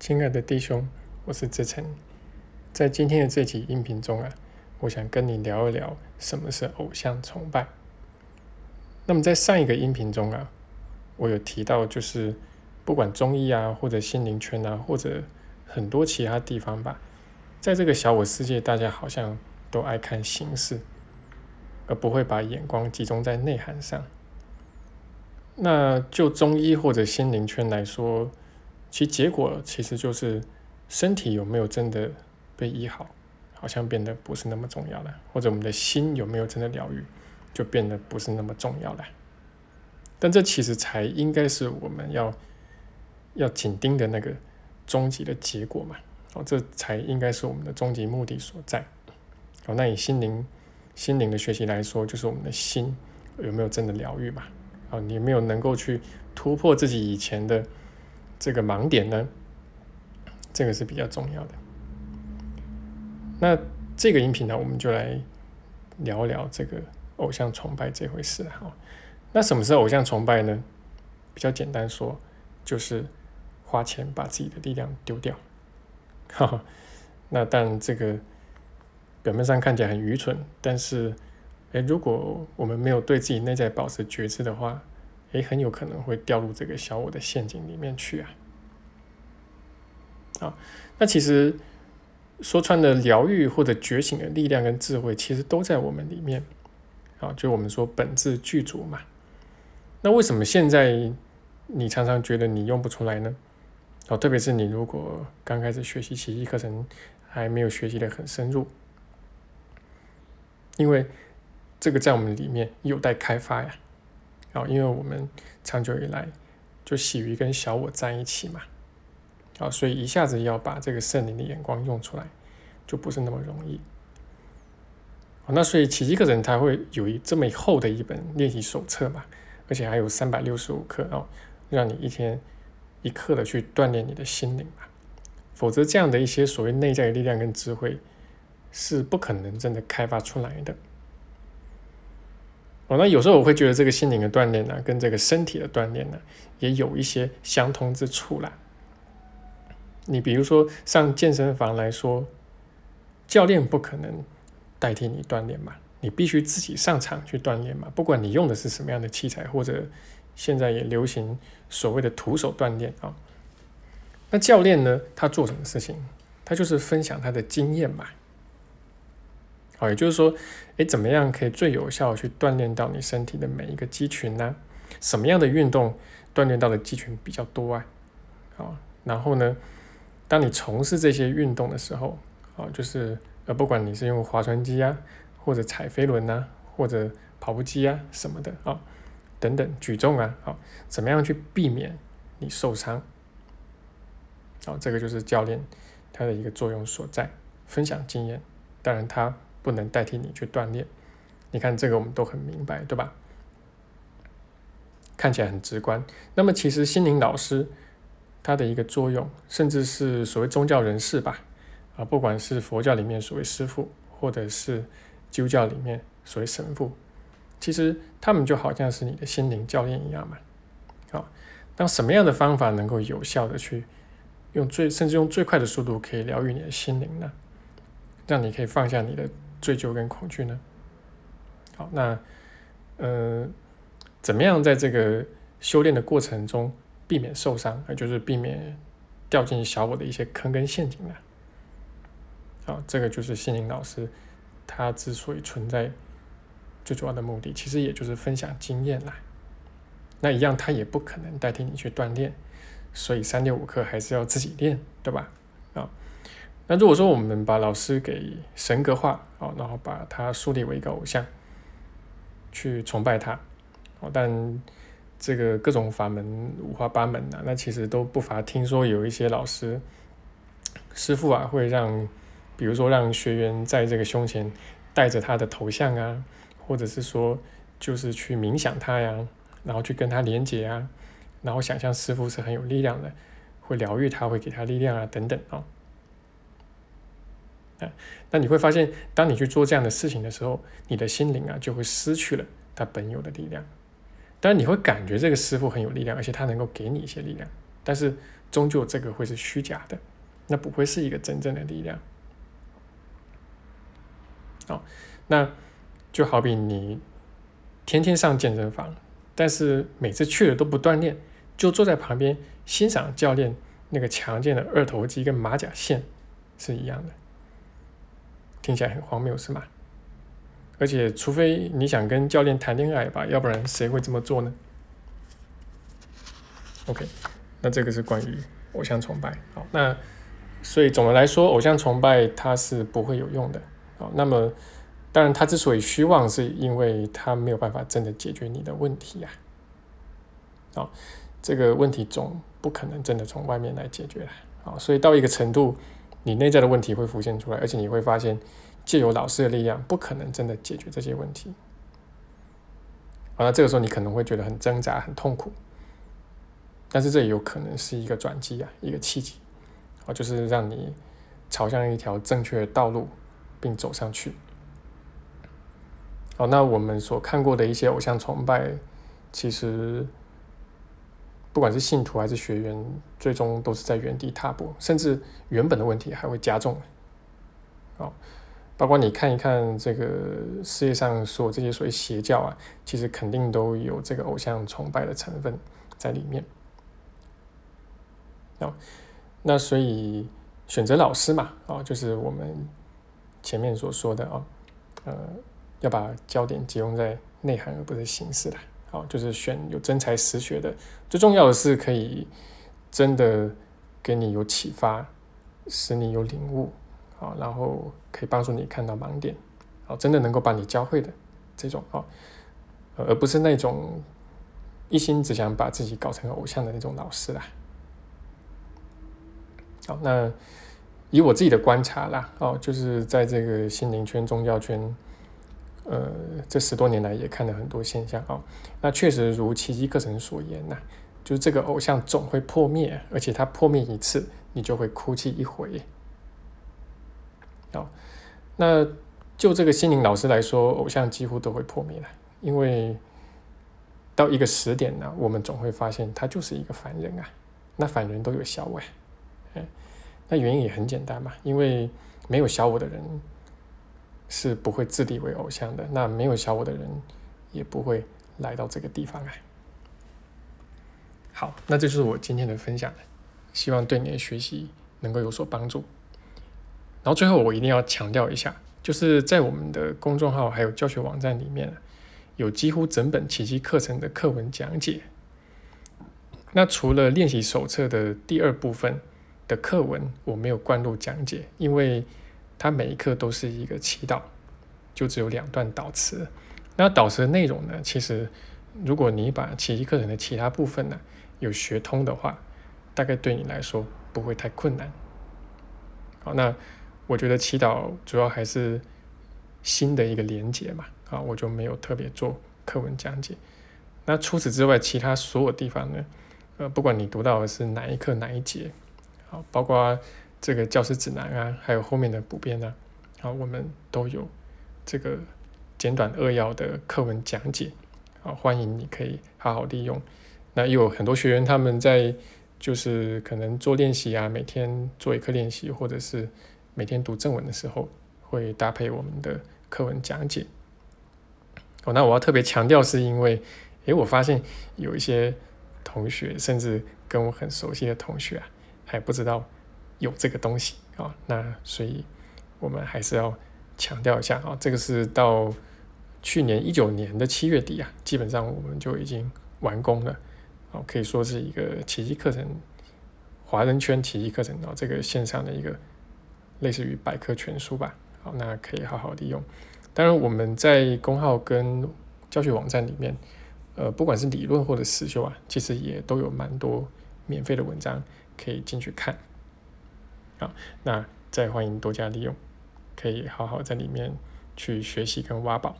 亲爱的弟兄，我是志成，在今天的这集音频中啊，我想跟你聊一聊什么是偶像崇拜。那么在上一个音频中啊，我有提到，就是不管中医啊，或者心灵圈啊，或者很多其他地方吧，在这个小我世界，大家好像都爱看形式，而不会把眼光集中在内涵上。那就中医或者心灵圈来说，其结果其实就是身体有没有真的被医好，好像变得不是那么重要了；或者我们的心有没有真的疗愈，就变得不是那么重要了。但这其实才应该是我们要要紧盯的那个终极的结果嘛！哦，这才应该是我们的终极目的所在。哦，那以心灵心灵的学习来说，就是我们的心有没有真的疗愈嘛？啊，你有没有能够去突破自己以前的这个盲点呢？这个是比较重要的。那这个音频呢，我们就来聊聊这个偶像崇拜这回事哈。那什么是偶像崇拜呢？比较简单说，就是花钱把自己的力量丢掉。哈哈，那但这个表面上看起来很愚蠢，但是。诶，如果我们没有对自己内在保持觉知的话，诶，很有可能会掉入这个小我的陷阱里面去啊。啊，那其实说穿了，疗愈或者觉醒的力量跟智慧，其实都在我们里面。啊，就我们说本质具足嘛。那为什么现在你常常觉得你用不出来呢？哦，特别是你如果刚开始学习奇迹课程，还没有学习的很深入，因为。这个在我们里面有待开发呀，啊，因为我们长久以来就喜于跟小我在一起嘛，啊，所以一下子要把这个圣灵的眼光用出来，就不是那么容易。那所以奇迹课程它会有一这么厚的一本练习手册嘛，而且还有三百六十五课哦，让你一天一课的去锻炼你的心灵嘛，否则这样的一些所谓内在的力量跟智慧是不可能真的开发出来的。哦，那有时候我会觉得这个心灵的锻炼呢，跟这个身体的锻炼呢，也有一些相通之处啦。你比如说上健身房来说，教练不可能代替你锻炼嘛，你必须自己上场去锻炼嘛。不管你用的是什么样的器材，或者现在也流行所谓的徒手锻炼啊。那教练呢，他做什么事情？他就是分享他的经验嘛。好，也就是说，诶，怎么样可以最有效去锻炼到你身体的每一个肌群呢？什么样的运动锻炼到的肌群比较多啊？好，然后呢，当你从事这些运动的时候，啊，就是呃，不管你是用划船机啊，或者踩飞轮啊，或者跑步机啊什么的啊，等等举重啊，好，怎么样去避免你受伤？啊，这个就是教练他的一个作用所在，分享经验，当然他。不能代替你去锻炼，你看这个我们都很明白，对吧？看起来很直观。那么其实心灵老师它的一个作用，甚至是所谓宗教人士吧，啊，不管是佛教里面所谓师父，或者是基督教里面所谓神父，其实他们就好像是你的心灵教练一样嘛。好，当什么样的方法能够有效的去用最甚至用最快的速度可以疗愈你的心灵呢？让你可以放下你的。追究跟恐惧呢？好，那呃，怎么样在这个修炼的过程中避免受伤，也就是避免掉进小我的一些坑跟陷阱呢？好，这个就是心灵老师他之所以存在最主要的目的，其实也就是分享经验啦。那一样，他也不可能代替你去锻炼，所以三六五课还是要自己练，对吧？啊。那如果说我们把老师给神格化，哦，然后把他树立为一个偶像，去崇拜他，哦，但这个各种法门五花八门的，那其实都不乏听说有一些老师师傅啊，会让，比如说让学员在这个胸前带着他的头像啊，或者是说就是去冥想他呀，然后去跟他连接啊，然后想象师傅是很有力量的，会疗愈他，会给他力量啊，等等啊。那你会发现，当你去做这样的事情的时候，你的心灵啊就会失去了它本有的力量。当然，你会感觉这个师傅很有力量，而且他能够给你一些力量，但是终究这个会是虚假的，那不会是一个真正的力量。好，那就好比你天天上健身房，但是每次去了都不锻炼，就坐在旁边欣赏教练那个强健的二头肌跟马甲线是一样的，听起来很荒谬，是吗？而且，除非你想跟教练谈恋爱吧，要不然谁会这么做呢？OK，那这个是关于偶像崇拜。好，那所以总的来说，偶像崇拜它是不会有用的。好，那么当然，它之所以虚妄，是因为它没有办法真的解决你的问题呀。好，这个问题总不可能真的从外面来解决了。好，所以到一个程度，你内在的问题会浮现出来，而且你会发现。借由老师的力量，不可能真的解决这些问题。好，那这个时候你可能会觉得很挣扎、很痛苦，但是这也有可能是一个转机啊，一个契机，好，就是让你朝向一条正确的道路，并走上去。好，那我们所看过的一些偶像崇拜，其实不管是信徒还是学员，最终都是在原地踏步，甚至原本的问题还会加重。好。包括你看一看这个世界上所有这些所谓邪教啊，其实肯定都有这个偶像崇拜的成分在里面。哦，那所以选择老师嘛，哦，就是我们前面所说的哦，呃，要把焦点集中在内涵而不是形式的，好，就是选有真才实学的，最重要的是可以真的给你有启发，使你有领悟。啊，然后可以帮助你看到盲点，啊，真的能够把你教会的这种啊，而不是那种一心只想把自己搞成偶像的那种老师啦。好，那以我自己的观察啦，哦，就是在这个心灵圈、宗教圈，呃，这十多年来也看了很多现象哦。那确实如奇迹课程所言呐，就是这个偶像总会破灭，而且它破灭一次，你就会哭泣一回。哦，那就这个心灵老师来说，偶像几乎都会破灭了，因为到一个时点呢，我们总会发现他就是一个凡人啊。那凡人都有小我，哎，那原因也很简单嘛，因为没有小我的人是不会自立为偶像的，那没有小我的人也不会来到这个地方来。好，那这就是我今天的分享，希望对你的学习能够有所帮助。然后最后我一定要强调一下，就是在我们的公众号还有教学网站里面，有几乎整本奇迹课程的课文讲解。那除了练习手册的第二部分的课文，我没有灌入讲解，因为它每一课都是一个祈祷，就只有两段导词。那导词的内容呢，其实如果你把奇迹课程的其他部分呢有学通的话，大概对你来说不会太困难。好，那。我觉得祈祷主要还是新的一个连接嘛，啊，我就没有特别做课文讲解。那除此之外，其他所有地方呢，呃，不管你读到的是哪一课哪一节，好，包括这个教师指南啊，还有后面的补编啊，好，我们都有这个简短扼要的课文讲解，好，欢迎你可以好好利用。那有很多学员他们在就是可能做练习啊，每天做一课练习，或者是。每天读正文的时候，会搭配我们的课文讲解。哦，那我要特别强调，是因为，诶，我发现有一些同学，甚至跟我很熟悉的同学啊，还不知道有这个东西啊。那所以，我们还是要强调一下啊，这个是到去年一九年的七月底啊，基本上我们就已经完工了。哦，可以说是一个奇迹课程，华人圈奇迹课程哦，这个线上的一个。类似于百科全书吧，好，那可以好好利用。当然，我们在公号跟教学网站里面，呃，不管是理论或者实修啊，其实也都有蛮多免费的文章可以进去看。好，那再欢迎多加利用，可以好好在里面去学习跟挖宝。